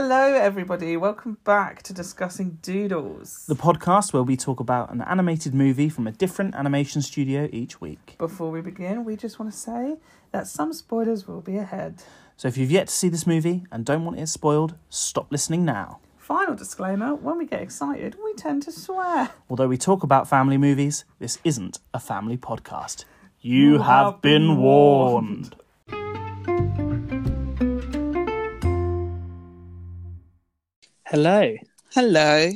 Hello, everybody. Welcome back to Discussing Doodles. the podcast where we talk about an animated movie from a different animation studio each week. Before we begin, we just want to say that some spoilers will be ahead. So if you've yet to see this movie and don't want it spoiled, stop listening now. Final disclaimer when we get excited, we tend to swear. Although we talk about family movies, this isn't a family podcast. You, have, been warned. Hello. Hello.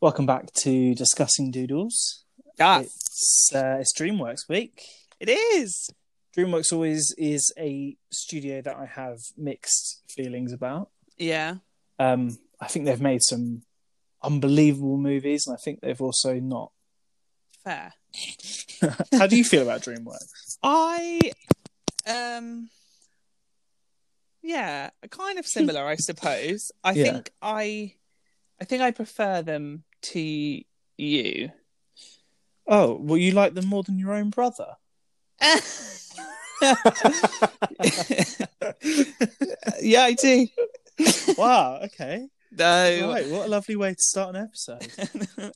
Welcome back to Discussing Doodles. Ah, It's, uh, it's DreamWorks week. it is. DreamWorks always is a studio that I have mixed feelings about. Yeah. Um, I think they've made some unbelievable movies, and I think they've also not. Fair. How do you feel about DreamWorks? I um yeah, kind of similar, I suppose. I Yeah. think I I think I prefer them to you. Oh, well, you like them more than your own brother? yeah, I do. wow. Okay. No, Right. What a lovely way to start an episode.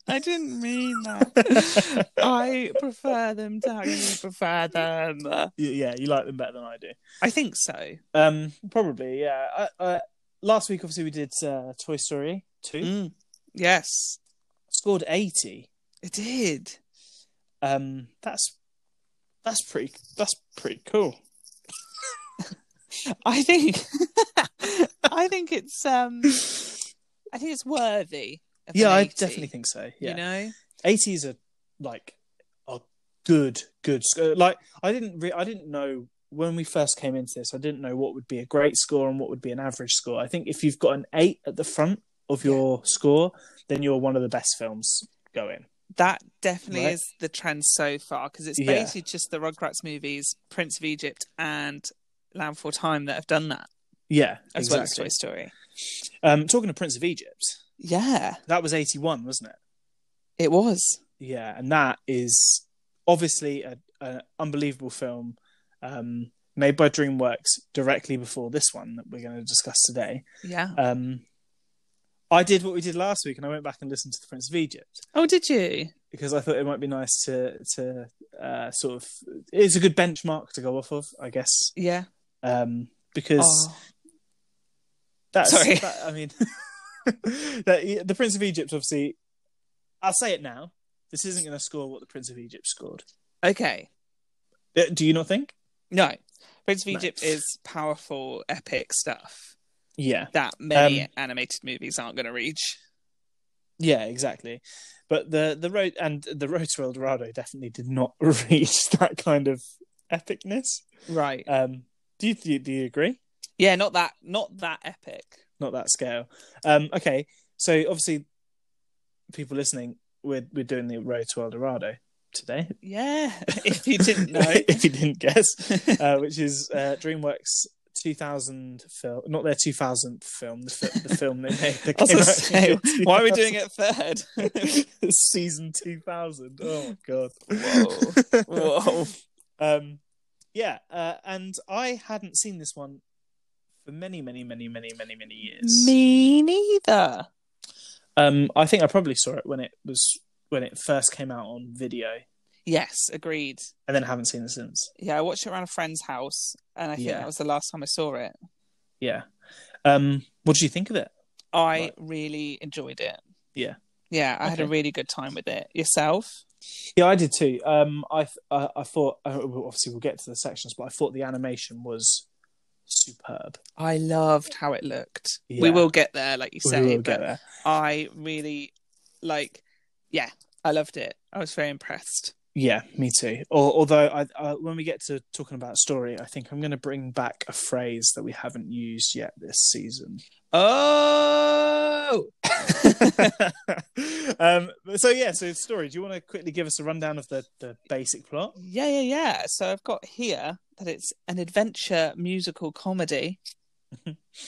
I didn't mean that. I prefer them to how you prefer them. Yeah, you like them better than I do. I think so. Um, probably. Yeah. I, uh, last week, obviously, we did uh, Toy Story two. Mm. Yes, Scored eighty. it did. Um, that's that's pretty. That's pretty cool. I think I think it's um I think it's worthy. Of Yeah, I 80, definitely think so. Yeah. You know, 80s are like a good good score uh, like i didn't re- i didn't know when we first came into this i didn't know what would be a great score and what would be an average score i think if you've got an 8 at the front of your score then you're one of the best films going that definitely Right. is the trend so far because it's Yeah. basically just the Rugrats movies, Prince of Egypt, and Land Before Time that have done that, yeah as well as exactly Toy Story. Um talking of prince of egypt Yeah, that was 81 wasn't it it was. yeah and that is obviously an unbelievable film um made by dreamworks directly before this one that we're going to discuss today Yeah. Um, I did what we did last week, and I went back and listened to the Prince of Egypt Oh, did you? because I thought it might be nice to to uh, sort of it's a good benchmark to go off of, I guess, Yeah. um, because Oh, that's Sorry. that- I mean, that, the Prince of Egypt, obviously, I'll say it now. This isn't going to score what the Prince of Egypt scored. okay. Uh, Do you not think? No, Prince of No. Egypt is powerful, epic stuff Yeah, that many Um, animated movies aren't going to reach. yeah, exactly. But the the road and the road to El Dorado definitely did not reach that kind of epicness. Right. Um, do you do you, do you agree? Yeah, not that not that epic. Not that scale. Um, okay, so obviously, people listening, we're we're doing the road to El Dorado today. Yeah, if you didn't know. if you didn't guess, uh, which is uh, DreamWorks 2000 film, not their 2000th film, the, fi- the film they made. That came out say, why are we doing it third? Season 2000. Oh my god. Whoa. Whoa. Um, yeah, uh, and I hadn't seen this one for many, many, many, many, many, many years. Me neither. Um, I think I probably saw it when it was when it first came out on video, Yes, agreed. and then haven't seen it since. Yeah, I watched it around a friend's house, and I think Yeah. that was the last time I saw it. Yeah. Um, what did you think of it? I Right. really enjoyed it. Yeah. Yeah, I had a really good time with it. Yourself? Yeah, I did too. Um, I I, I thought uh, obviously we'll get to the sections, but I thought the animation was superb. I loved how it looked. Yeah. We will get there, like you We will but get there. I really like. Yeah, I loved it. I was very impressed. Yeah, me too. Or, although I, I, when we get to talking about story, I think I'm going to bring back a phrase that we haven't used yet this season. Oh, um, so yeah, so story. Do you want to quickly give us a rundown of the, the basic plot? yeah, yeah, yeah. So I've got here that it's an adventure musical comedy.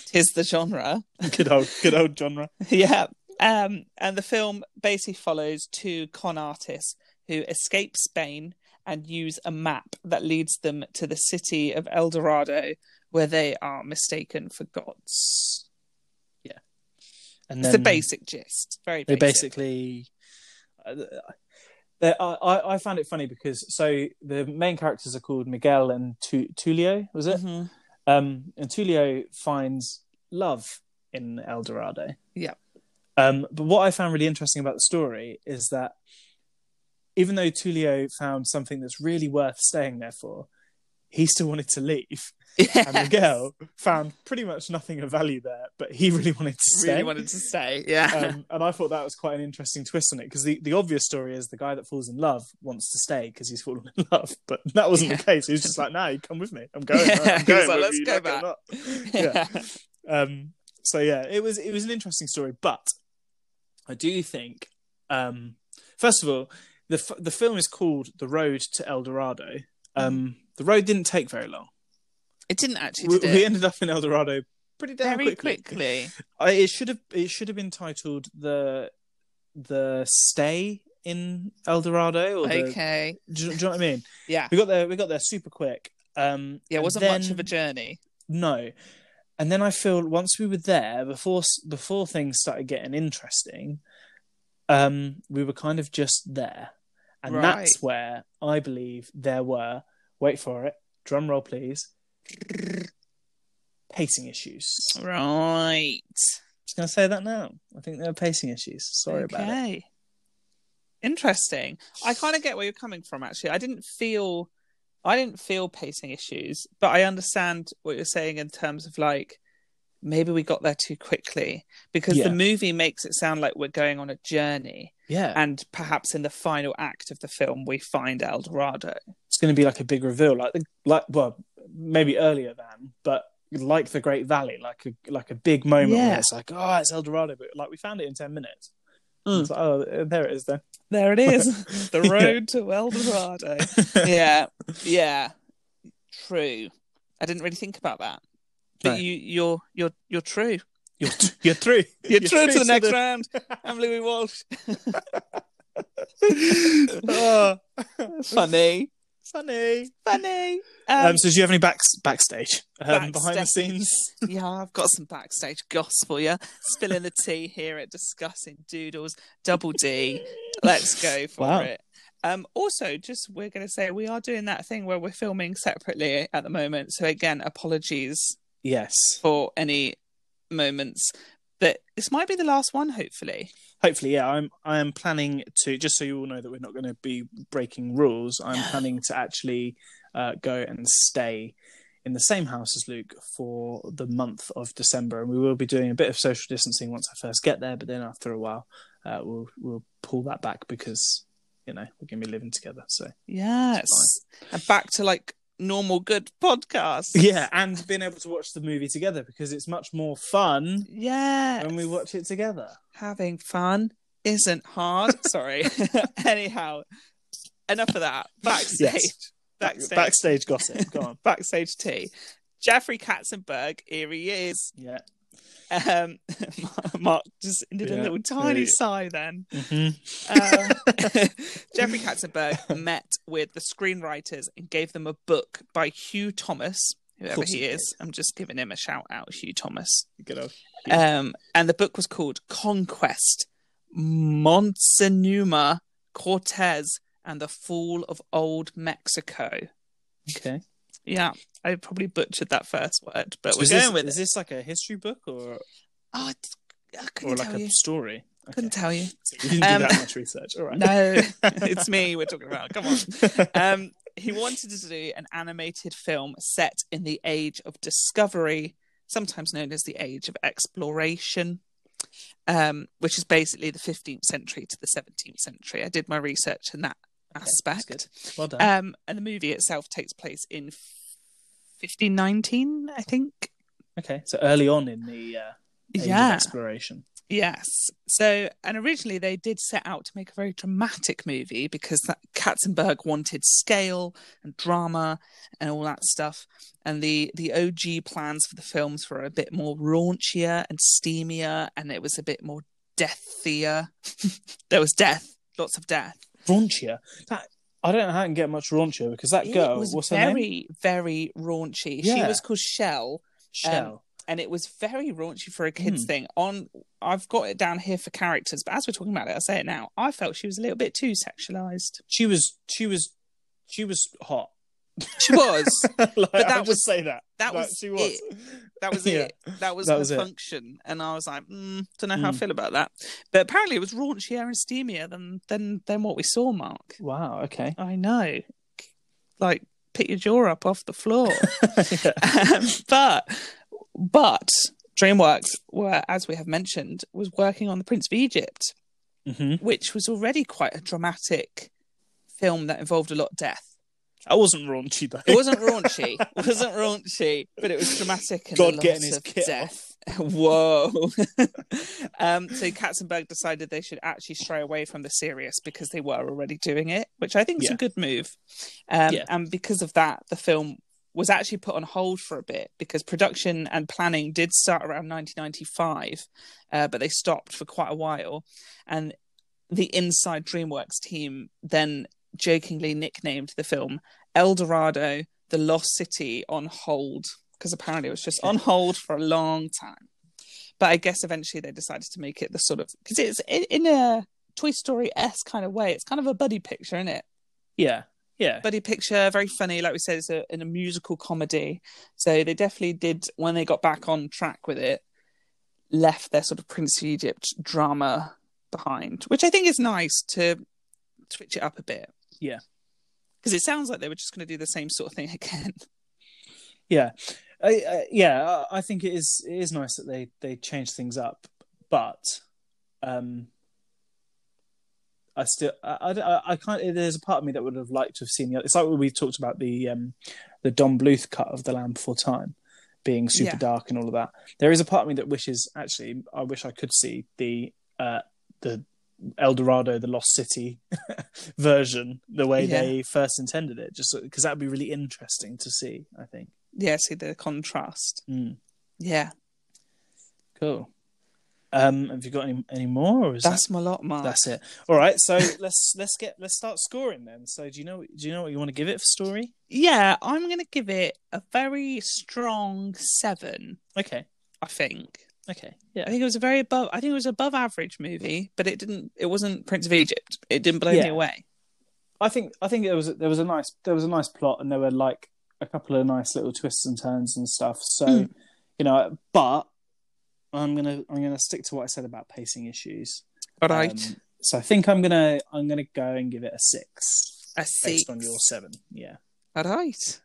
Tis the genre. Good old, good old genre. yeah. Um, and the film basically follows two con artists who escape Spain and use a map that leads them to the city of El Dorado, where they are mistaken for gods. Yeah. and It's the basic gist. Very they basic. basically. I, I found it funny because so the main characters are called Miguel and Tu- Tulio, was it? Mhm. Um, and Tulio finds love in El Dorado. Yeah. Um, but what I found really interesting about the story is that even though Tulio found something that's really worth staying there for, he still wanted to leave. And Yes. Miguel found pretty much nothing of value there, but he really wanted to stay. really wanted to stay. Yeah. um, and I thought that was quite an interesting twist on it because the, the obvious story is the guy that falls in love wants to stay because he's fallen in love, but that wasn't the case. He was just like, "No, you come with me. I'm going. Yeah, I'm going. like, "Let's go back." Yeah. Um, so yeah, it was it was an interesting story, but I do think, um, first of all, the f- the film is called The Road to El Dorado. Um, the road didn't take very long. It didn't actually. We, Did we ended up in El Dorado pretty damn Very quickly. quickly. I, it should have it should have been titled the the stay in El Dorado. Or the, Okay. do, you- do you know what I mean? Yeah. We got there. We got there super quick. Um, Yeah. It wasn't then- much of a journey. no. And then I feel once we were there, before before things started getting interesting, um, we were kind of just there, and Right. that's where I believe there were. Wait for it. Drum roll, please. Pacing issues. Right. Just gonna say that now. I think there are pacing issues. Sorry about it. okay. Interesting. I kind of get where you're coming from. Actually, I didn't feel, I didn't feel pacing issues, but I understand what you're saying in terms of like maybe we got there too quickly because Yeah. the movie makes it sound like we're going on a journey, Yeah, and perhaps in the final act of the film we find El Dorado. it's going to be like a big reveal, like the like well maybe earlier than, but like the Great Valley, like a like a big moment Yeah. where it's like oh it's El Dorado, but like we found it in ten minutes. Mm. It's like, oh there it is then. There it is, the road to El Dorado. yeah, yeah, true. I didn't really think about that, but No. you, you're you're you're true. You're you're through. You're, true to the next round. I'm Louis Walsh. oh, Funny, funny. funny. Um, Um, so do you have any back backstage, um, behind the scenes? yeah, I've got some backstage for you. Spilling the tea here at discussing doodles. Double D. Let's go for Wow. it. Um, also, just we're going to say we are doing that thing where we're filming separately at the moment. So again, apologies Yes. for any moments. But this might be the last one, hopefully. Hopefully yeah i'm i am planning to just so you all know that we're not going to be breaking rules i'm planning to actually uh, go and stay in the same house as luke for the month of december and we will be doing a bit of social distancing once i first get there but then after a while uh, we'll we'll pull that back because you know we're going to be living together so Yes. And back to like normal good podcast. yeah and being able to watch the movie together because it's much more fun Yeah. when we watch it together Having fun isn't hard. Sorry. Anyhow, enough of that. Backstage. Yes. Backstage. backstage gossip go on Backstage tea. Jeffrey Katzenberg, here he is. yeah Um, Mark just did a little tiny Yeah. sigh then. hmm Um, Jeffrey Katzenberg met with the screenwriters and gave them a book by Hugh Thomas, whoever he is. I'm just giving him a shout out, Hugh Thomas. good old Um, and the book was called Conquest Montezuma Cortez and the Fall of Old Mexico. okay Yeah, I probably butchered that first word, but So we're is going this, with is it. this like a history book or Oh, I, I or couldn't like tell a you. story? Okay. Couldn't tell you. So you didn't Um, do that much research. All right. No, it's me we're talking about. Come on. Um, he wanted to do an animated film set in the age of discovery, sometimes known as the age of exploration, um, which is basically the 15th century to the 17th century. I did my research in that aspect. Well done. Um, and the movie itself takes place in 1519, I think. okay, so early on in the uh, age of Yeah. exploration. Yes. So, and originally they did set out to make a very dramatic movie because that Katzenberg wanted scale and drama and all that stuff. And the the OG plans for the films were a bit more raunchier and steamier, and it was a bit more deathier. there was death, lots of death. Raunchier. That I don't know how I can get much raunchier because that girl, it was what's her name? very, very raunchy. She was called Chel. Chel. And it was very raunchy for a kids Hmm. thing. On, I've got it down here for characters, but as we're talking about it, I'll say it now. I felt she was a little bit too sexualized. She was she was she was hot. She was. like, that I'll was- say that. that Like, was she was. it. That was Yeah. it. That was That was function, and I was like, mm, don't know how I Mm. feel about that. But apparently, it was raunchier and steamier than than than what we saw. Mark, Wow. Okay. I know. Like, pick your jaw up off the floor. Yeah. Um, but but DreamWorks were, as we have mentioned, was working on the Prince of Egypt, hmm which was already quite a dramatic film that involved a lot of death. I wasn't raunchy though. It wasn't raunchy, it wasn't raunchy, but it was dramatic and God a lot getting his of kit death. Whoa! um, so Katzenberg decided they should actually stray away from the serious because they were already doing it, which I think is Yeah. a good move. Um, Yeah. And because of that, the film was actually put on hold for a bit because production and planning did start around 1995, uh, but they stopped for quite a while. And the Inside DreamWorks team then jokingly nicknamed the film El Dorado, the Lost City on hold because apparently it was just on hold for a long time. But I guess eventually they decided to make it the sort of because it's in, in a Toy Story s kind of way. It's kind of a buddy picture, isn't it? Yeah. Yeah. Buddy picture, very funny. Like we said, it's a, in a musical comedy. So they definitely did when they got back on track with it, left their sort of Prince of Egypt drama behind, which I think is nice to switch it up a bit. Yeah. because it sounds like they were just going to do the same sort of thing again. Yeah, I, I, yeah. I I think it is it is nice that they they change things up, but um, I still I, I, I can't. There's a part of me that would have liked to have seen the. It's like we talked about the um the Don Bluth cut of The Land Before Time being super Yeah. dark and all of that. There is a part of me that wishes actually I wish I could see the uh the El Dorado, the Lost City version, the way Yeah. they first intended it, just because that would be really interesting to see. I think. yeah, see the contrast. Mm, Yeah, cool. Um, have you got any any more, or is that's my lot, that, Mark. that's it? All right, so let's let's get let's start scoring then. So do you know do you know what you want to give it for story? Yeah, I'm going to give it a very strong seven. Okay, I think. okay, yeah, I think it was a very above. I think it was above average movie, but it didn't. It wasn't Prince of Egypt. It didn't blow me away. I think I think there was there was a nice there was a nice plot, and there were like a couple of nice little twists and turns and stuff. So Mm. you know, but I'm gonna I'm gonna stick to what I said about pacing issues. All right, Um, so I think I'm gonna I'm gonna go and give it a six a six. based on your seven. Yeah. All right.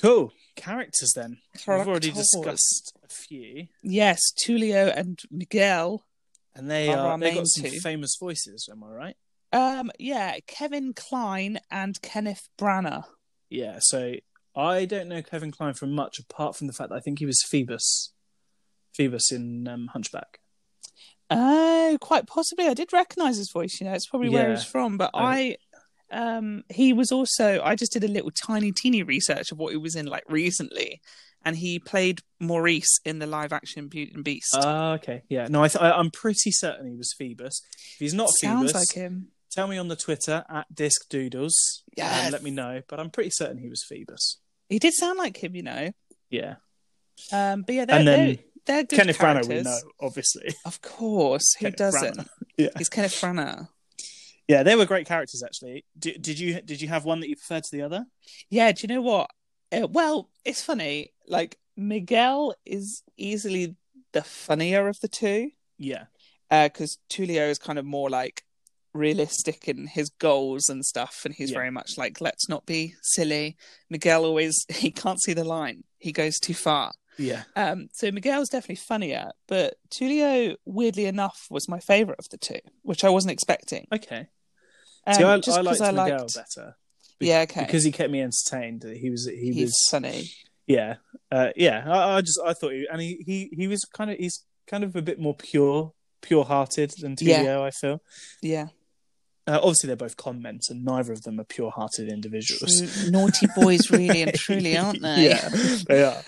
Cool. Characters then. We've already discussed a few, Yes, Tulio and Miguel. and they Are are they got some two. famous voices. Am I right? Um, yeah, Kevin Kline and Kenneth Branagh. Yeah. So I don't know Kevin Kline from much apart from the fact that I think he was Phoebus, Phoebus in um, Hunchback. Oh, quite possibly. I did recognize his voice. You know, it's probably where Yeah. he's from. But I- I, um, he was also. I just did a little tiny, teeny research of what he was in like recently, and he played Maurice in the live-action Beauty and Beast. Ah, okay. Yeah. No, I th- I, I'm pretty certain he was Phoebus. If he's not Sounds Phoebus, like him. tell me on the Twitter at Disc Doodles. Yes. and let me know. But I'm pretty certain he was Phoebus. He did sound like him, you know. Yeah. Um, but yeah, they're, And then they're, they're good Kenneth Branagh, we know, obviously. Of course, who Kenneth doesn't? Branagh. Yeah. He's Kenneth Branagh. Yeah, they were great characters actually. Did, did you did you have one that you preferred to the other? Yeah, do you know what? Uh, well, it's funny. Like Miguel is easily the funnier of the two, Yeah. because Tulio is kind of more like realistic in his goals and stuff, and he's Yeah. very much like, let's not be silly. Miguel always he can't see the line; he goes too far. Yeah. Um, so Miguel's definitely funnier, but Tulio, weirdly enough, was my favorite of the two, which I wasn't expecting. Okay. Um, See, I, I liked I Miguel liked- better. Be- Yeah, okay. Because he kept me entertained. He was he he's was funny. yeah uh, yeah. I, I just I thought he and he, he he was kind of he's kind of a bit more pure pure hearted than Yeah. I feel. Yeah. Uh, obviously, they're both con men, and neither of them are pure hearted individuals. True- naughty boys, really and truly, aren't they? yeah, they are.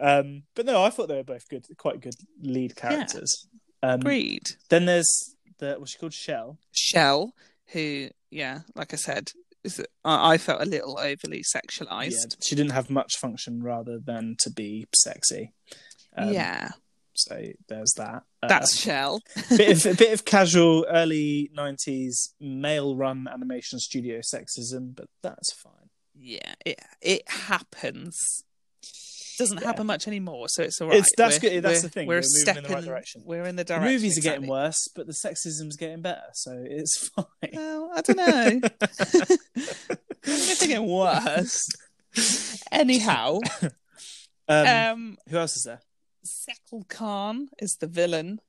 Um, but no, I thought they were both good, quite good lead characters. Um, Agreed. then there's the what's she called, Chel. Chel, who, yeah, like I said, is I I felt a little overly sexualized. Yeah, she didn't have much function rather than to be sexy. Um, yeah, So there's that. Uh, that's Chel. bit of a bit of casual early '90s male-run animation studio sexism, but that's fine. Yeah, it it happens. Doesn't Yeah. happen much anymore, so it's all right. It's- that's We're- good, that's the thing, We're, we're a moving step in the right direction. We're in the The direction. movies are getting worse, but the sexism's getting better, so it's fine. Well, I don't know. it's getting worse. Anyhow, um, um, who else is there? Tzekel-Kan is the villain.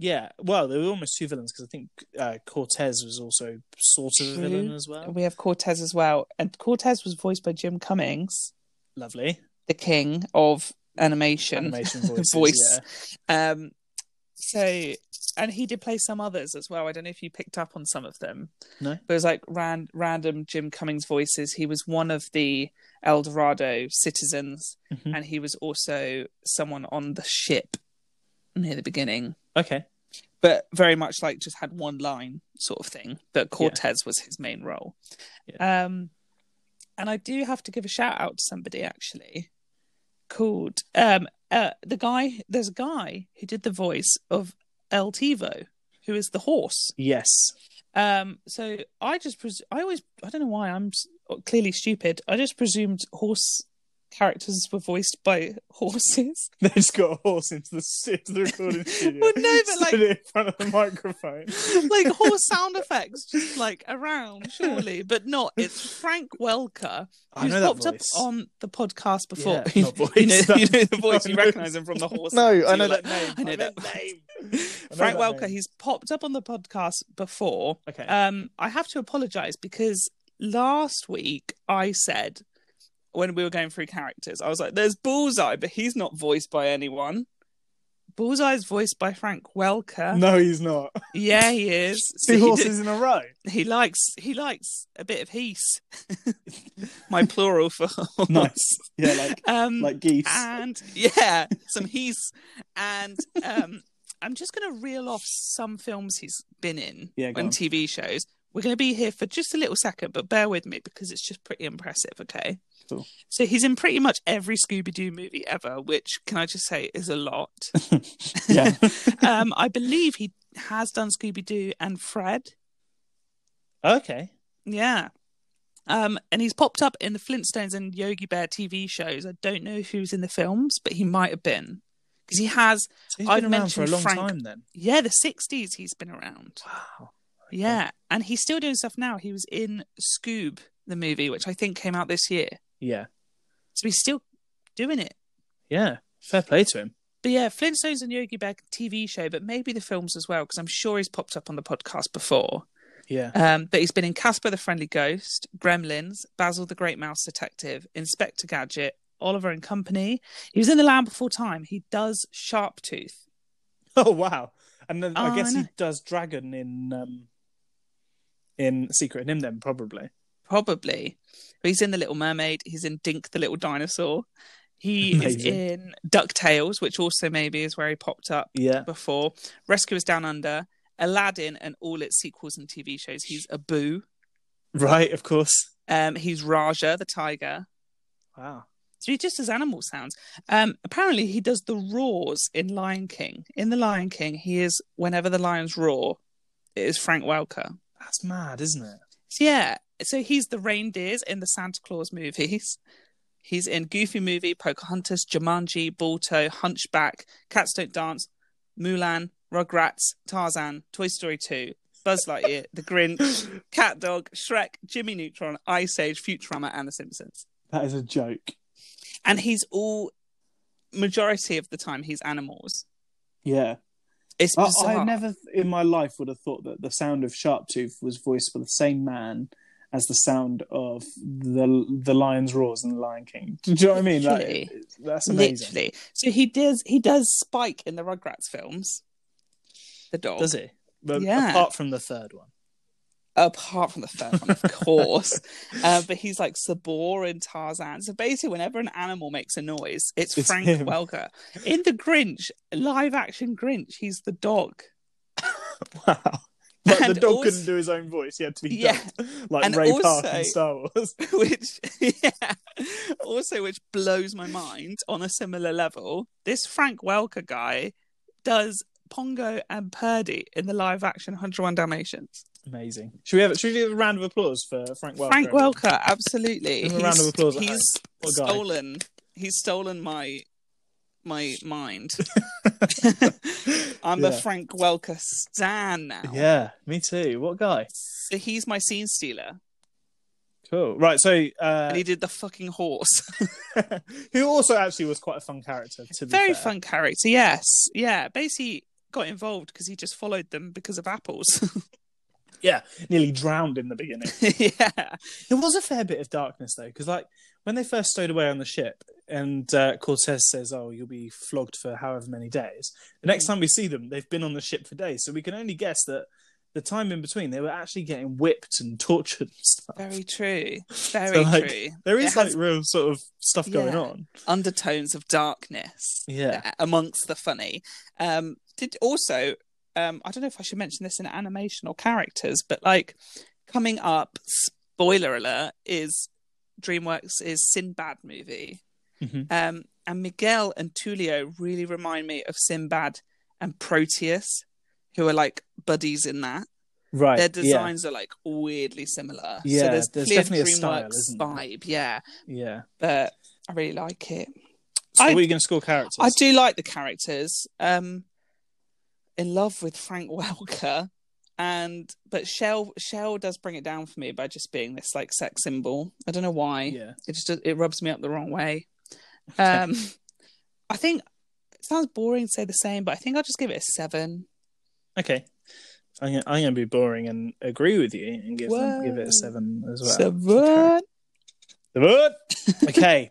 Yeah, well, there were almost two villains because I think uh, Cortez was also sort of a villain as well. We have Cortez as well, and Cortez was voiced by Jim Cummings, Lovely the king of animation. animation voices. Voice. Yeah. Um, so, and he did play some others as well. I don't know if you picked up on some of them. No. but it was like ran, random Jim Cummings voices. He was one of the El Dorado citizens, Mhm. and he was also someone on the ship near the beginning. Okay. But very much like just had one line sort of thing. But Cortez was his main role. Um, and I do have to give a shout out to somebody actually called um uh the guy. There's a guy who did the voice of Altivo, who is the horse. Yes. Um, so I just pres- I always I don't know why I'm clearly stupid. I just presumed horse characters were voiced by horses. They just got a horse into the, into the recording studio. Well, no, but, like- in front of the microphone. like horse sound effects just like around surely but not it's frank welker I who's popped voice. up on the podcast before Yeah, not voice, you, know, you know the voice you recognize him from the horse No, I know you're that name. i know I that meant name I know frank that welker name. he's popped up on the podcast before Okay. um i have to apologize because last week i said when we were going through characters i was like there's bullseye but he's not voiced by anyone bullseye is voiced by frank welker no, he's not. yeah he is So Two he did- in a row. he likes he likes a bit of heath. My plural for Nice. Yeah, like um like geese. and yeah, some heath. And um I'm just gonna reel off some films he's been in Yeah, and on. TV shows. We're gonna be here for just a little second, but bear with me because it's just pretty impressive, okay? Cool. So he's in pretty much every Scooby Doo movie ever, which can I just say is a lot. Yeah. um, I believe he has done Scooby Doo and Fred. okay. Yeah. Um, and he's popped up in the Flintstones and Yogi Bear TV shows. I don't know if he was in the films, but he might have been because he has. So he's I've been around for a long Frank- time then. Yeah, the '60s he's been around. Wow. Yeah, and he's still doing stuff now. He was in Scoob, the movie, which I think came out this year. Yeah. So he's still doing it. Yeah. Fair play to him. But yeah, Flintstones and Yogi Bear TV show, but maybe the films as well, because I'm sure he's popped up on the podcast before. Yeah. Um, but he's been in Casper the Friendly Ghost, Gremlins, Basil the Great Mouse Detective, Inspector Gadget, Oliver and Company. He was in The Land Before Time. He does Sharptooth. Oh wow. And then Oh, I I guess he does dragon in um in Secret of NIMH then probably. Probably. But he's in The Little Mermaid. He's in Dink the Little Dinosaur. He is in DuckTales, which also maybe is where he popped up Yeah. before. Rescuers Down Under, Aladdin, and all its sequels and TV shows. He's Abu. Right, of course. Um, he's Rajah the tiger. Wow. So he just does animal sounds. Um, apparently, he does the roars in Lion King. In the Lion King, he is whenever the lions roar, it is Frank Welker. That's mad, isn't it? Yeah, so he's the reindeers in the Santa Claus movies. He's in Goofy Movie, Pocahontas, Jumanji, Balto, Hunchback, Cats Don't Dance, Mulan, Rugrats, Tarzan, Toy Story 2, Buzz Lightyear, The Grinch, Cat Dog, Shrek, Jimmy Neutron, Ice Age, Futurama, and The Simpsons. That is a joke. And he's all majority of the time he's animals. Yeah. It's I, bizarre. I never in my life would have thought that the sound of Sharptooth was voiced by the same man as the sound of the the lion's roars in the Lion King. Do you know what I mean? Like, that's amazing. literally. So he does he does Spike in the Rugrats films. The dog. Does he? But Yeah. apart from the third one. Apart from the third one, of course. uh, but he's like Sabor in Tarzan. So basically, whenever an animal makes a noise, it's, It's Frank him. Welker. In the Grinch, live action Grinch, he's the dog. Wow. Like the dog also- couldn't do his own voice; he had to be Yeah. dubbed, like And Ray Park in Star Wars. which yeah, also which blows my mind on a similar level. This Frank Welker guy does Pongo and Purdy in the live action 101 Dalmatians. Amazing. Should we have? Should we a round of applause for Frank Welker? Frank? Welker, absolutely. Give him a round of He's- applause at He's What a guy. stolen. He's stolen my my mind. I'm a Yeah. Frank Welker stan now. Yeah, me too. What a guy? So he's my scene stealer, Cool. Right. So, uh, and he did the fucking horse. who also actually was quite a fun character. To be Very fair. fun character. Yes, yeah. Basically, got involved because he just followed them because of apples. Yeah, nearly drowned in the beginning. yeah, There was a fair bit of darkness though, because like when they first stowed away on the ship, and uh, Cortez says, "Oh, you'll be flogged for however many days." The next time we see them, they've been on the ship for days, so we can only guess that the time in between they were actually getting whipped and tortured and stuff. very true. Very like, true. There is It like real sort of stuff going on. undertones of darkness. Yeah. uh, amongst the funny. Um, did also, um, I don't know if I should mention this in animation or characters, but like coming up, spoiler alert, is DreamWorks' is Sinbad movie. Mhm. Um, and Miguel and Tulio really remind me of Sinbad and Proteus, who are like buddies in that. Right. Their designs are like weirdly similar. Yeah, so there's, there's clear definitely a DreamWorks style, vibe, yeah. Yeah. yeah. But I really like it. So, I- what are you going to score characters? I do like the characters. Um, in love with Frank Welker, and but Chel Chel does bring it down for me by just being this like sex symbol. I don't know why. Yeah. It just it rubs me up the wrong way. Um, I think it sounds boring to say the same, but I think I'll just give it a seven. Okay. I'm gonna, I'm gonna be boring and agree with you and give them, give it a seven as well. Seven. Seven. Okay.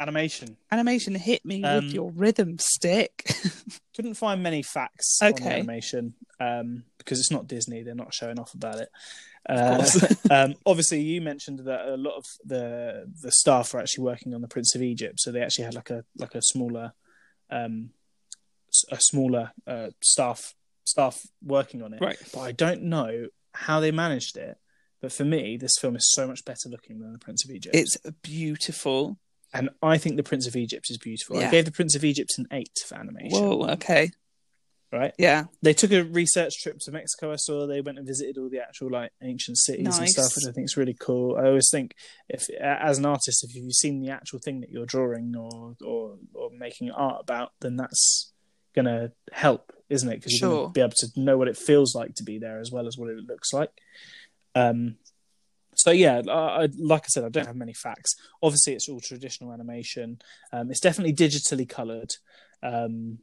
Animation. Animation hit me Um, with your rhythm stick. Couldn't find many facts on animation um, because it's not Disney. They're not showing off about it. Uh, um, obviously, you mentioned that a lot of the the staff were actually working on the Prince of Egypt, so they actually had like a like a smaller um, a smaller uh, staff staff working on it. right. But I don't know how they managed it. But for me, this film is so much better looking than the Prince of Egypt. It's beautiful. And I think the Prince of Egypt is beautiful. I gave the Prince of Egypt an eight for animation. Whoa. Okay. Right. Yeah. They took a research trip to Mexico. I saw they went and visited all the actual like ancient cities and stuff, which I think is really cool. I always think if, as an artist, if you've seen the actual thing that you're drawing or or, or making art about, then that's gonna help, isn't it? Because you're Sure. gonna be able to know what it feels like to be there as well as what it looks like. Um. So yeah, I, I, like I said, I don't have many facts. Obviously, it's all traditional animation. Um, it's definitely digitally coloured. Um,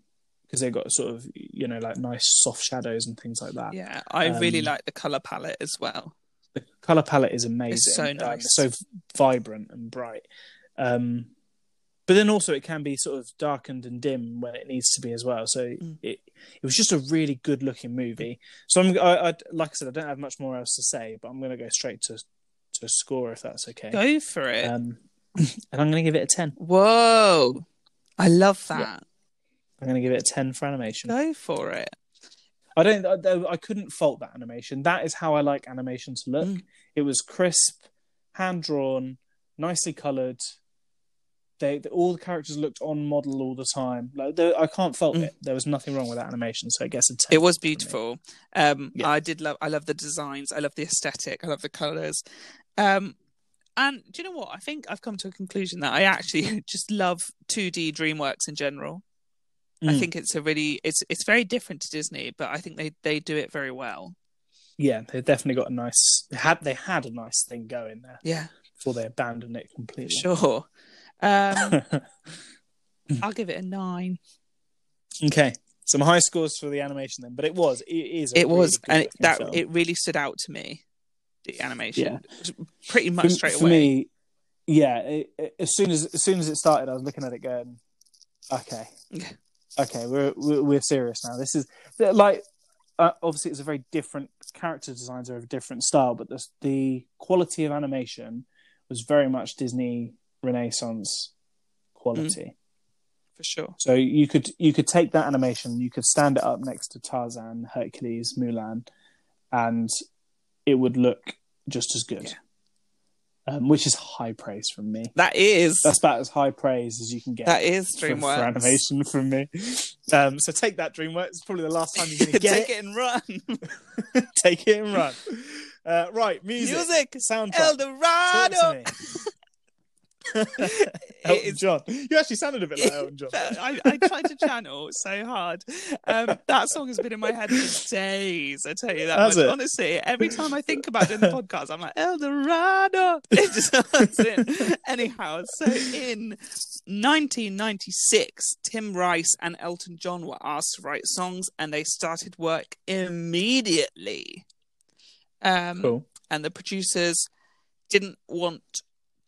because they've got sort of you know like nice soft shadows and things like that. Yeah. I really Um, like the color palette as well. The color palette is amazing. so Um, nice. so vibrant and bright. Um, but then also it can be sort of darkened and dim when it needs to be as well. So Mm. it it was just a really good looking movie. So I'm I, I like I said I don't have much more else to say, but I'm going to go straight to to score if that's okay. Go for it. Um, and I'm going to give it a ten. Whoa. I love that. Yeah. I'm going to give it a ten for animation. Go for it. I don't. I, I couldn't fault that animation. That is how I like animation to look. Mm. It was crisp, hand drawn, nicely coloured. They, they- all the characters looked on model all the time. Like there- I can't fault Mm. it. There was nothing wrong with that animation, so I guess a ten. It was beautiful. Um, Yeah. I did love. I love the designs. I love the aesthetic. I love the colors. Um, and do you know what? I think I've come to a conclusion that I actually just love 2D DreamWorks in general. I Mm. think it's a really it's it's very different to Disney, but I think they they do it very well. Yeah, they definitely got a nice. They had they had a nice thing going there Yeah, before they abandoned it completely. sure. Um, I'll give it a nine. okay, some high scores for the animation then, but it was it is. A It was, and that film. it really stood out to me. The animation, Yeah. pretty much for, straight away. for me, yeah. It, it- as soon as as soon as it started, I was looking at it going, okay, okay, we're we're, we're serious now. This is like uh, obviously it's a very different character designs are of a different style, but the the quality of animation was very much Disney Renaissance quality. for sure. So you could you could take that animation, you could stand it up next to Tarzan, Hercules, Mulan, and it would look just as good. Yeah. Um, which is high praise from me. That is That's about as high praise as you can get. that is for, for DreamWorks. animation from me. Um, so take that, DreamWorks. It's probably the last time you're going to get Take it. it and run. Take it and run. Uh, right, music, Music. soundtrack. El Dorado. Elton John. You actually sounded a bit like Elton John. I, I tried to channel so hard. Um, that song has been in my head for days. I tell you that. Has much. it? Honestly, every time I think about it in the podcast, I'm like El Dorado. It just comes in. Anyhow, so in 1996, Tim Rice and Elton John were asked to write songs, and they started work immediately. Um, Cool. and the producers didn't want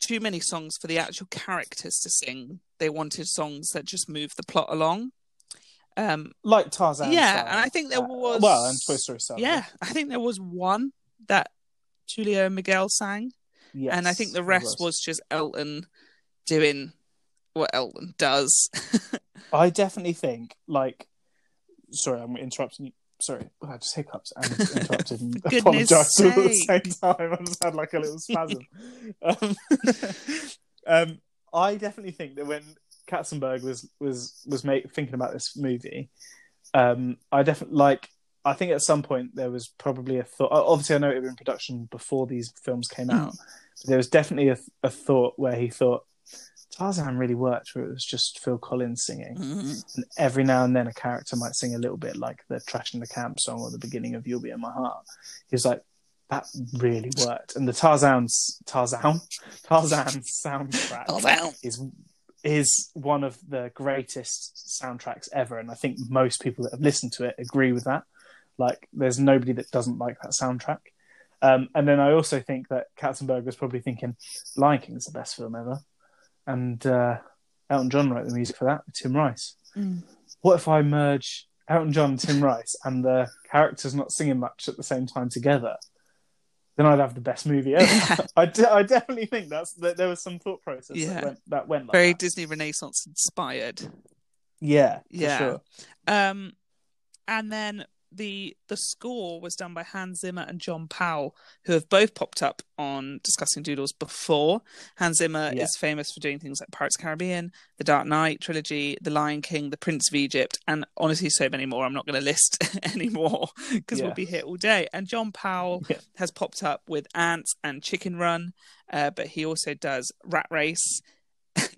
too many songs for the actual characters to sing. They wanted songs that just move the plot along. Um, Like Tarzan. yeah, style. and I think there Uh, was well, and Toy Story style. yeah, I think there was one that Julio and Miguel sang, Yes, and I think the rest was. just Elton doing what Elton does. I definitely think like. Sorry, I'm interrupting you. Sorry, oh, I just hiccups and interrupted and apologised all at the same time. I just had like a little spasm. um, um, I definitely think that when Katzenberg was was was make, thinking about this movie, um, I definitely like. I think at some point there was probably a thought. Obviously, I know it was in production before these films came out. But there was definitely a, a thought where he thought Tarzan really worked, where it was just Phil Collins singing, Mhm. and every now and then a character might sing a little bit like the Trash in the Camp song or the beginning of You'll Be in My Heart. He was like, that really worked, and the Tarzan's Tarzan Tarzan soundtrack Tarzan. is is one of the greatest soundtracks ever, and I think most people that have listened to it agree with that. Like, there's nobody that doesn't like that soundtrack. Um, and then I also think that Katzenberg was probably thinking Lion King is the best film ever, and uh, Elton John wrote the music for that with Tim Rice. Mm. What if I merge Elton John and Tim Rice and the characters not singing much at the same time together? Then I'd have the best movie ever. I, de- I definitely think that's that there was some thought process Yeah. that went that went like Very that. Disney Renaissance inspired. Yeah, for Yeah. sure. Um, and then the the score was done by Hans Zimmer and John Powell, who have both popped up on Discussing Doodles before. Hans Zimmer Yeah. is famous for doing things like Pirates of the Caribbean, The Dark Knight trilogy, The Lion King, The Prince of Egypt, and honestly, so many more. I'm not going to list anymore because Yeah. we'll be here all day. And John Powell Yeah. has popped up with Antz and Chicken Run, uh, but he also does Rat Race.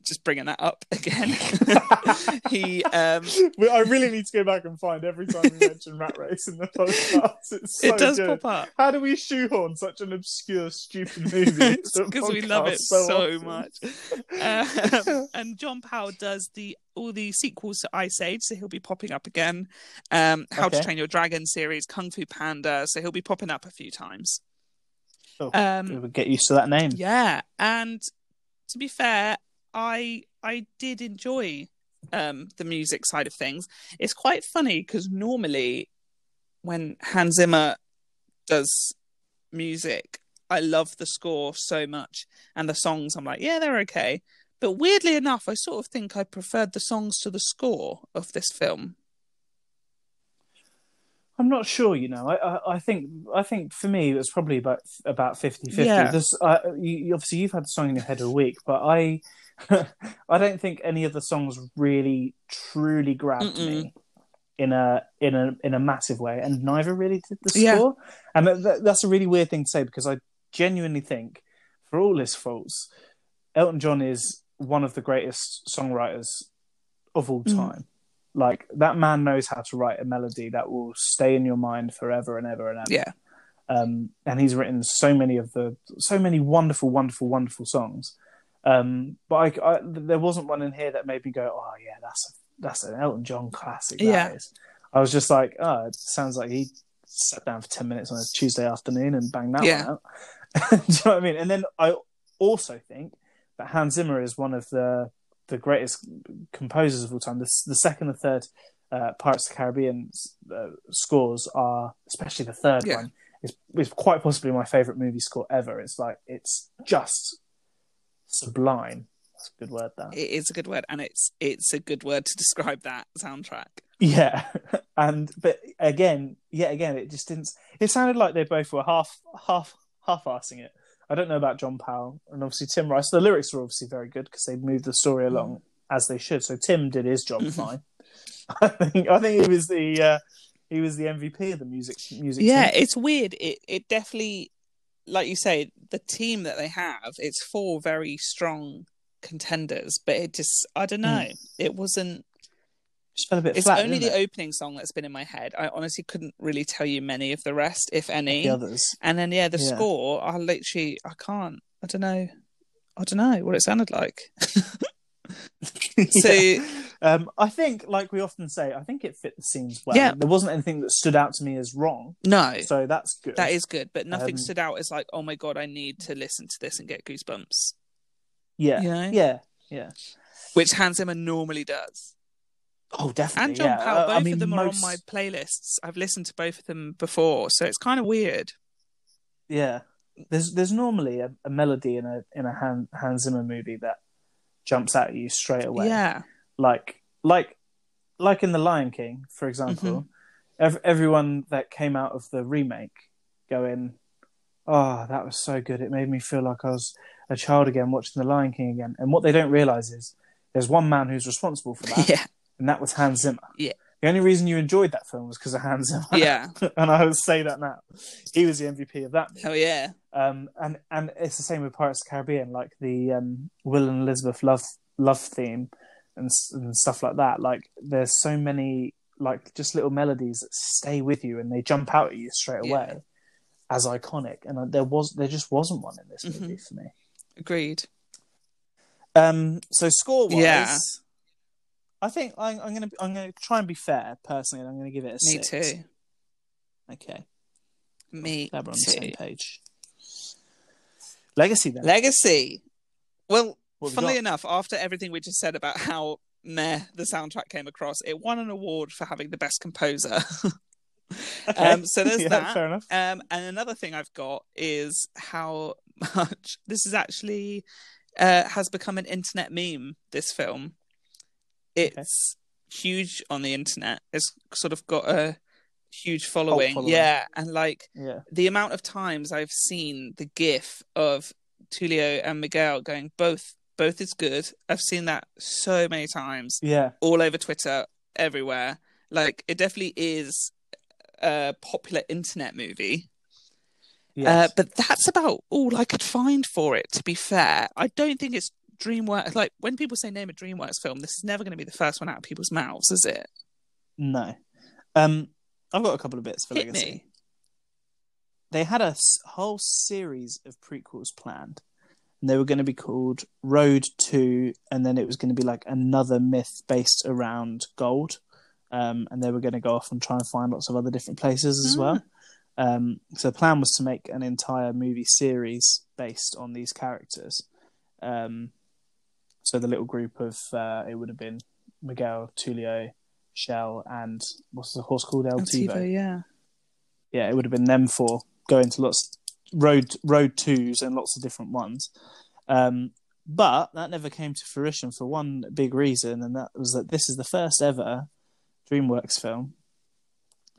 Just bringing that up again. he um, I really need to go back and find every time we mention Rat Race in the podcast. It's so it does good. pop up. How do we shoehorn such an obscure, stupid movie? because we love it podcast so, much. Um, and John Powell does the all the sequels to Ice Age, so he'll be popping up again. Um, How to Train Your Dragon series, Kung Fu Panda, so he'll be popping up a few times. Oh, Um, we would get used to that name. yeah, and to be fair, I I did enjoy um, the music side of things. It's quite funny because normally when Hans Zimmer does music, I love the score so much, and the songs I'm like, yeah, they're okay. But weirdly enough, I sort of think I preferred the songs to the score of this film. I'm not sure. You know, I, I, I think I think for me it was probably about about 50-50. Yeah. Uh, you, obviously, you've had the song in your head a week, but I I don't think any of the songs really truly grabbed me in a in a in a massive way, and neither really did the Yeah. score. And that, that, that's a really weird thing to say because I genuinely think, for all his faults, Elton John is one of the greatest songwriters of all Mm. Like that man knows how to write a melody that will stay in your mind forever and ever and ever. Yeah. Um, and he's written so many of the so many wonderful, wonderful, wonderful songs. Um, but I, I, there wasn't one in here that made me go, "Oh yeah, that's a, that's an Elton John classic." that Yeah. is." I was just like, "Oh, it sounds like he sat down for ten minutes on a Tuesday afternoon and banged that Yeah. one out." Do you know what I mean? And then I also think that Hans Zimmer is one of the the greatest composers of all time. The, the second and third uh, Pirates of the Caribbean uh, scores are, especially the third Yeah. one, is is quite possibly my favorite movie score ever. It's like it's just sublime. That's a good word. That It is a good word, and it's it's a good word to describe that soundtrack. yeah, and but again, yet again, it just didn't. It sounded like they both were half, half, half-assing it. I don't know about John Powell and obviously Tim Rice. The lyrics were obviously very good because they moved the story mm. along as they should. So Tim did his job mm-hmm. fine. I think. I think he was the uh, he was the MVP of the music music. Yeah, team. it's weird. It it definitely, like you say, the team that they have, it's four very strong contenders, but it just, I don't mm. know, it wasn't. Just a bit It's flat. only the it? opening song that's been in my head. I honestly couldn't really tell you many of the rest, if any. the others. And then yeah, the Yeah. score, I literally, I can't. I don't know. I don't know what it sounded like. So Yeah. um, I think, like we often say, I think it fit the scenes well. Yeah. There wasn't anything that stood out to me as wrong, no, so that's good. that is good, but nothing Um, stood out as like, oh my god, I need to listen to this and get goosebumps. yeah, You know? yeah, yeah. Which Hans Zimmer normally does. Oh, definitely. And John yeah. Powell, Uh, both I mean, of them most... are on my playlists. I've listened to both of them before, so it's kind of weird. Yeah, there's there's normally a, a melody in a in a Han, Hans Zimmer movie that jumps out at you straight away. Yeah, like like like in the Lion King, for example. Mm-hmm. Ev- everyone that came out of the remake going, "Oh, that was so good! It made me feel like I was a child again, watching the Lion King again." And what they don't realize is there's one man who's responsible for that, yeah, and that was Hans Zimmer. Yeah. The only reason you enjoyed that film was because of Hans Zimmer. yeah. and I would say that now. He was the MVP of that. movie. Oh yeah, Um, and and it's the same with Pirates of the Caribbean, like the um, Will and Elizabeth love love theme and and stuff like that. Like there's so many like just little melodies that stay with you and they jump out at you straight away Yeah. as iconic. And uh, there was there just wasn't one in this Mhm. movie for me. agreed. Um, so score wise, Yeah. I think I'm, I'm gonna I'm gonna try and be fair personally, and I'm gonna give it a Me six. too. Okay, Me glad we're on the too. same page. Legacy then. Legacy. Well, What have we funnily got? enough, after everything we just said about how meh the soundtrack came across, it won an award for having the best composer. Okay. um, so there's Yeah, that. Fair enough. Um, and another thing I've got is how much this is actually uh, has become an internet meme. This film, it's huge on the internet. It's sort of got a huge following. following. Yeah, and like Yeah. the amount of times I've seen the GIF of Tulio and Miguel going both both is good. I've seen that so many times Yeah. all over Twitter, everywhere. Like it definitely is a popular internet movie. Yes. Uh, but that's about all I could find for it. To be fair, I don't think it's DreamWorks. Like when people say name a DreamWorks film, this is never going to be the first one out of people's mouths, is it? no. Um, I've got a couple of bits for Hit Legacy. me. They had a whole series of prequels planned. And they were going to be called Road to, and then it was going to be like another myth based around gold. Um, and they were going to go off and try and find lots of other different places as Ah. well. Um, so the plan was to make an entire movie series based on these characters. Um, so the little group of uh, it would have been Miguel, Tulio, Chel, and what's the horse called? El Tivo. Altivo, yeah. Yeah, it would have been them four going to lots road road twos and lots of different ones. Um, but that never came to fruition for one big reason, and that was that this is the first ever DreamWorks film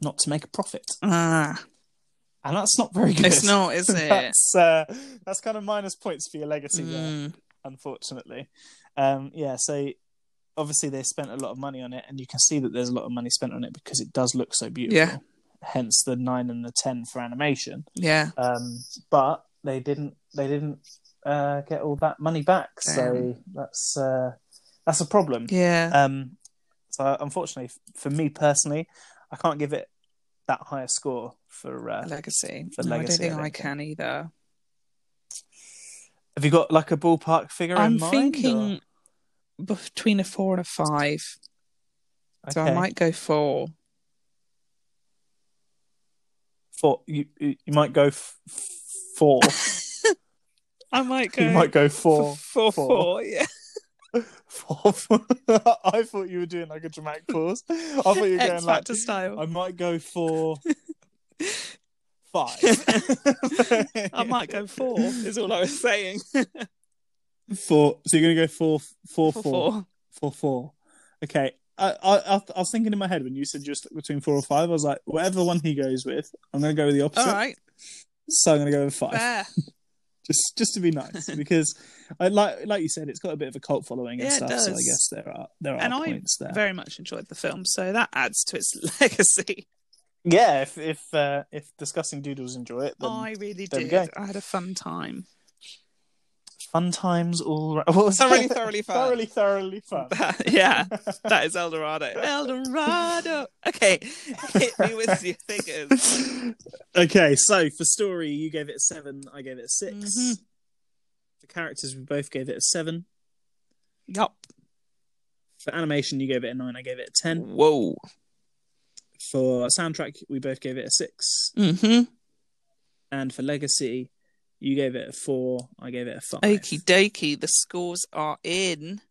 not to make a profit, Ah, and that's not very good. it's not, is it? that's uh, that's kind of minus points for your legacy there Mm, unfortunately. Um, yeah, so obviously they spent a lot of money on it, and you can see that there's a lot of money spent on it because it does look so beautiful. Yeah. Hence the nine and the ten for animation. yeah. Um, but they didn't. They didn't uh, get all that money back. So that's uh, that's a problem. Yeah. Um, so unfortunately, for me personally, I can't give it that high a score for. Uh, legacy. for No, I don't think I I, can either. Have you got like a ballpark figure I'm in mind? thinking between a four and a five. or- So I might go four. four. You you might go f- four. I might go. you might go four. four, four. four, yeah. Four. four. I thought you were doing like a dramatic pause. I thought you were X going like Factor style. I might go for five. I might go four. Is all I was saying. four. So you're gonna go four, four, four, four. four, four. Okay. I, I, I was thinking in my head when you said you're between four or five. I was like, whatever one he goes with, I'm going to go with the opposite. All right, So I'm going to go with five, just just to be nice, because I like like you said, it's got a bit of a cult following and Yeah, stuff. So I guess there are there are And I there. Very much enjoyed the film, so that adds to its legacy. Yeah, if if uh, if discussing doodles enjoy it, then I really there we did. go. I had a fun time. fun times all. Ra- What was Thoroughly, it? thoroughly fun. thoroughly, thoroughly fun. yeah, that is El Dorado. El Dorado. Okay, hit me with your figures. okay, so for story, you gave it a seven. I gave it a 6 Mhm. For characters, we both gave it a seven. Yup. For animation, you gave it a nine. I gave it a ten. Whoa. For soundtrack, we both gave it a six. Mm-hmm. And for legacy, you gave it a four. I gave it a five. Okie dokie. The scores are in.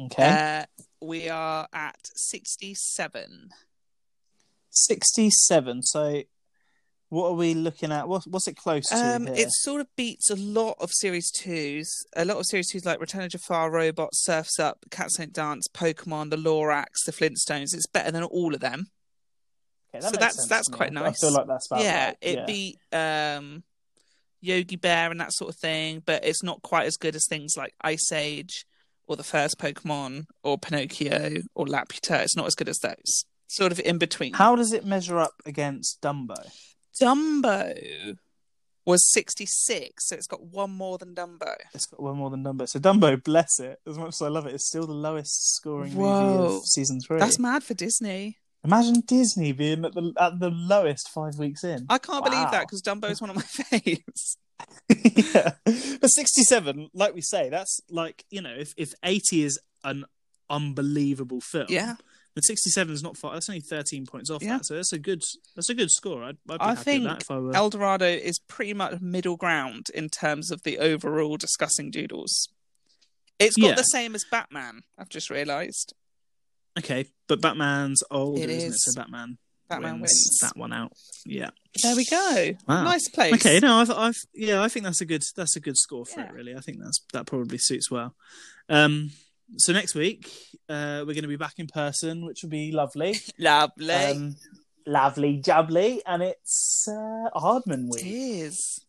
Okay. Uh, we are at 67. Sixty-seven. So, what are we looking at? What, what's it close to? Um, it sort of beats a lot of Series 2s. A lot of Series 2s like Return of Jafar, Robot, Surfs Up, Cats Don't Dance, Pokemon, The Lorax, The Flintstones. It's better than all of them. Okay, that so that's- that's to me. quite nice. I feel like that's about yeah, right. it yeah. beat um, Yogi Bear and that sort of thing, but it's not quite as good as things like Ice Age or the first Pokemon or Pinocchio or Laputa. It's not as good as those. Sort of in between. How does it measure up against Dumbo? Dumbo was 66, so it's got one more than Dumbo. It's got one more than Dumbo. So Dumbo, bless it, as much as I love it, it's still the lowest scoring movie of season three. That's mad for Disney. Imagine Disney being at the at the lowest five weeks in. I can't believe that because Dumbo is one of my faves. yeah. But 67, like we say, that's like, you know, if, if 80 is an unbelievable film, Yeah, then 67 is not far. That's only 13 points off Yeah. that. So that's a good that's a good score. I'd, I'd be I think with that if I were. El Dorado is pretty much middle ground in terms of the overall discussing doodles. It's got Yeah. the same as Batman. I've just realised. Okay, but Batman's older, It isn't it? is. So Batman, Batman wins, wins. that one out. Yeah. There we go. Wow. Nice place. Okay, no, I've, I've, yeah, I think that's a good, that's a good score for Yeah. it. Really, I think that's that probably suits well. Um, so next week uh, we're going to be back in person, which will be lovely, Lovely. um, lovely, jubbly, and it's uh, week. is.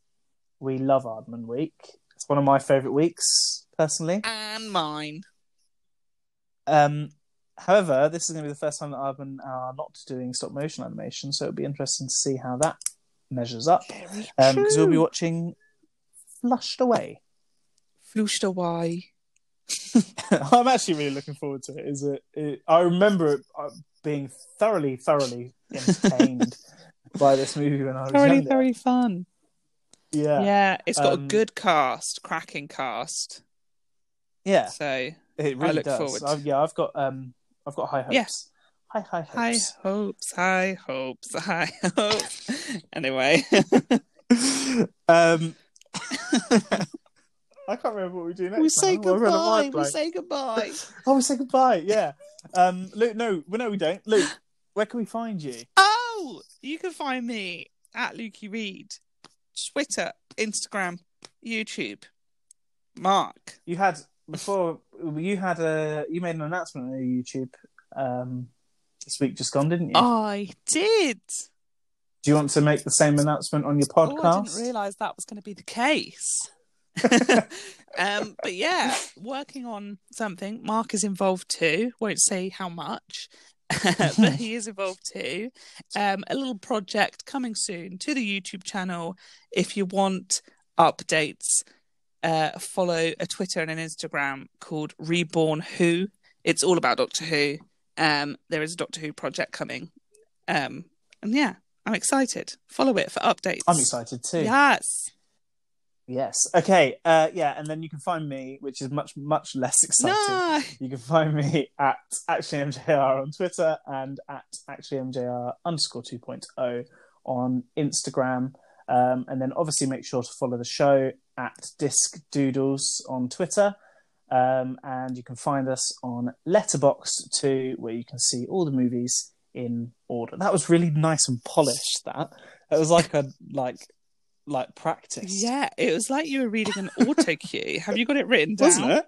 We love Aardman week. It's one of my favourite weeks personally. And mine. Um, however, this is going to be the first time that Aardman are not doing stop motion animation, so it'll be interesting to see how that measures up. Because we'll be watching Flushed Away. Flushed away. I'm actually really looking forward to it. Is it? it I remember it, uh, being thoroughly, thoroughly entertained by this movie when I was Thoroughly, younger. thoroughly fun. Yeah, yeah, it's got Um, a good cast, cracking cast. Yeah. So It really look does. forward. I've, yeah, I've got um, I've got high hopes. Yes. High, high hopes. high hopes. hopes, high hopes, high hopes. anyway, um, I can't remember what we do next. we now. say Well, we're on goodbye. We say goodbye. Oh, we say goodbye. Yeah. Um, Luke, no, well, no, we don't. Luke, where can we find you? Oh, you can find me at Lukey Reed, Twitter, Instagram, YouTube. Mark. You had before. You had a. You made an announcement on your YouTube um, this week, just gone, didn't you? I did. Do you want to make the same announcement on your Oh, I didn't realise that was going to be the case. um, but yeah, working on something. Mark is involved too. Won't say how much, but he is involved too. Um, a little project coming soon to the YouTube channel. If you want updates, uh, follow a Twitter and an Instagram called Reborn Who. It's all about Doctor Who. Um, there is a Doctor Who project coming. Um, and yeah, I'm excited. Follow it for updates. I'm excited too. Yes. Yes. Okay. Uh, yeah, and then you can find me, which is much much less exciting. No. You can find me at actually MJR on Twitter and at actually MJR underscore 2.0 on Instagram. Um, and then obviously make sure to follow the show at Disc Doodles on Twitter. Um, and you can find us on Letterboxd too, where you can see all the movies in order. That was really nice and polished. That it was like a like like practice. Yeah, it was like you were reading an auto cue. Have you got it written down? Wasn't it?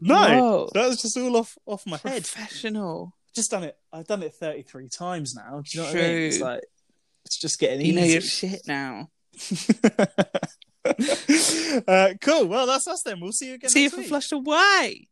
No, Whoa. that was just all off off my head. Professional. Just done it. I've done it thirty three times now. Do you know True. what I mean? It's like it's just getting you know your shit now. uh, cool. Well, that's us then. We'll see you again. See you for week. Flushed Away.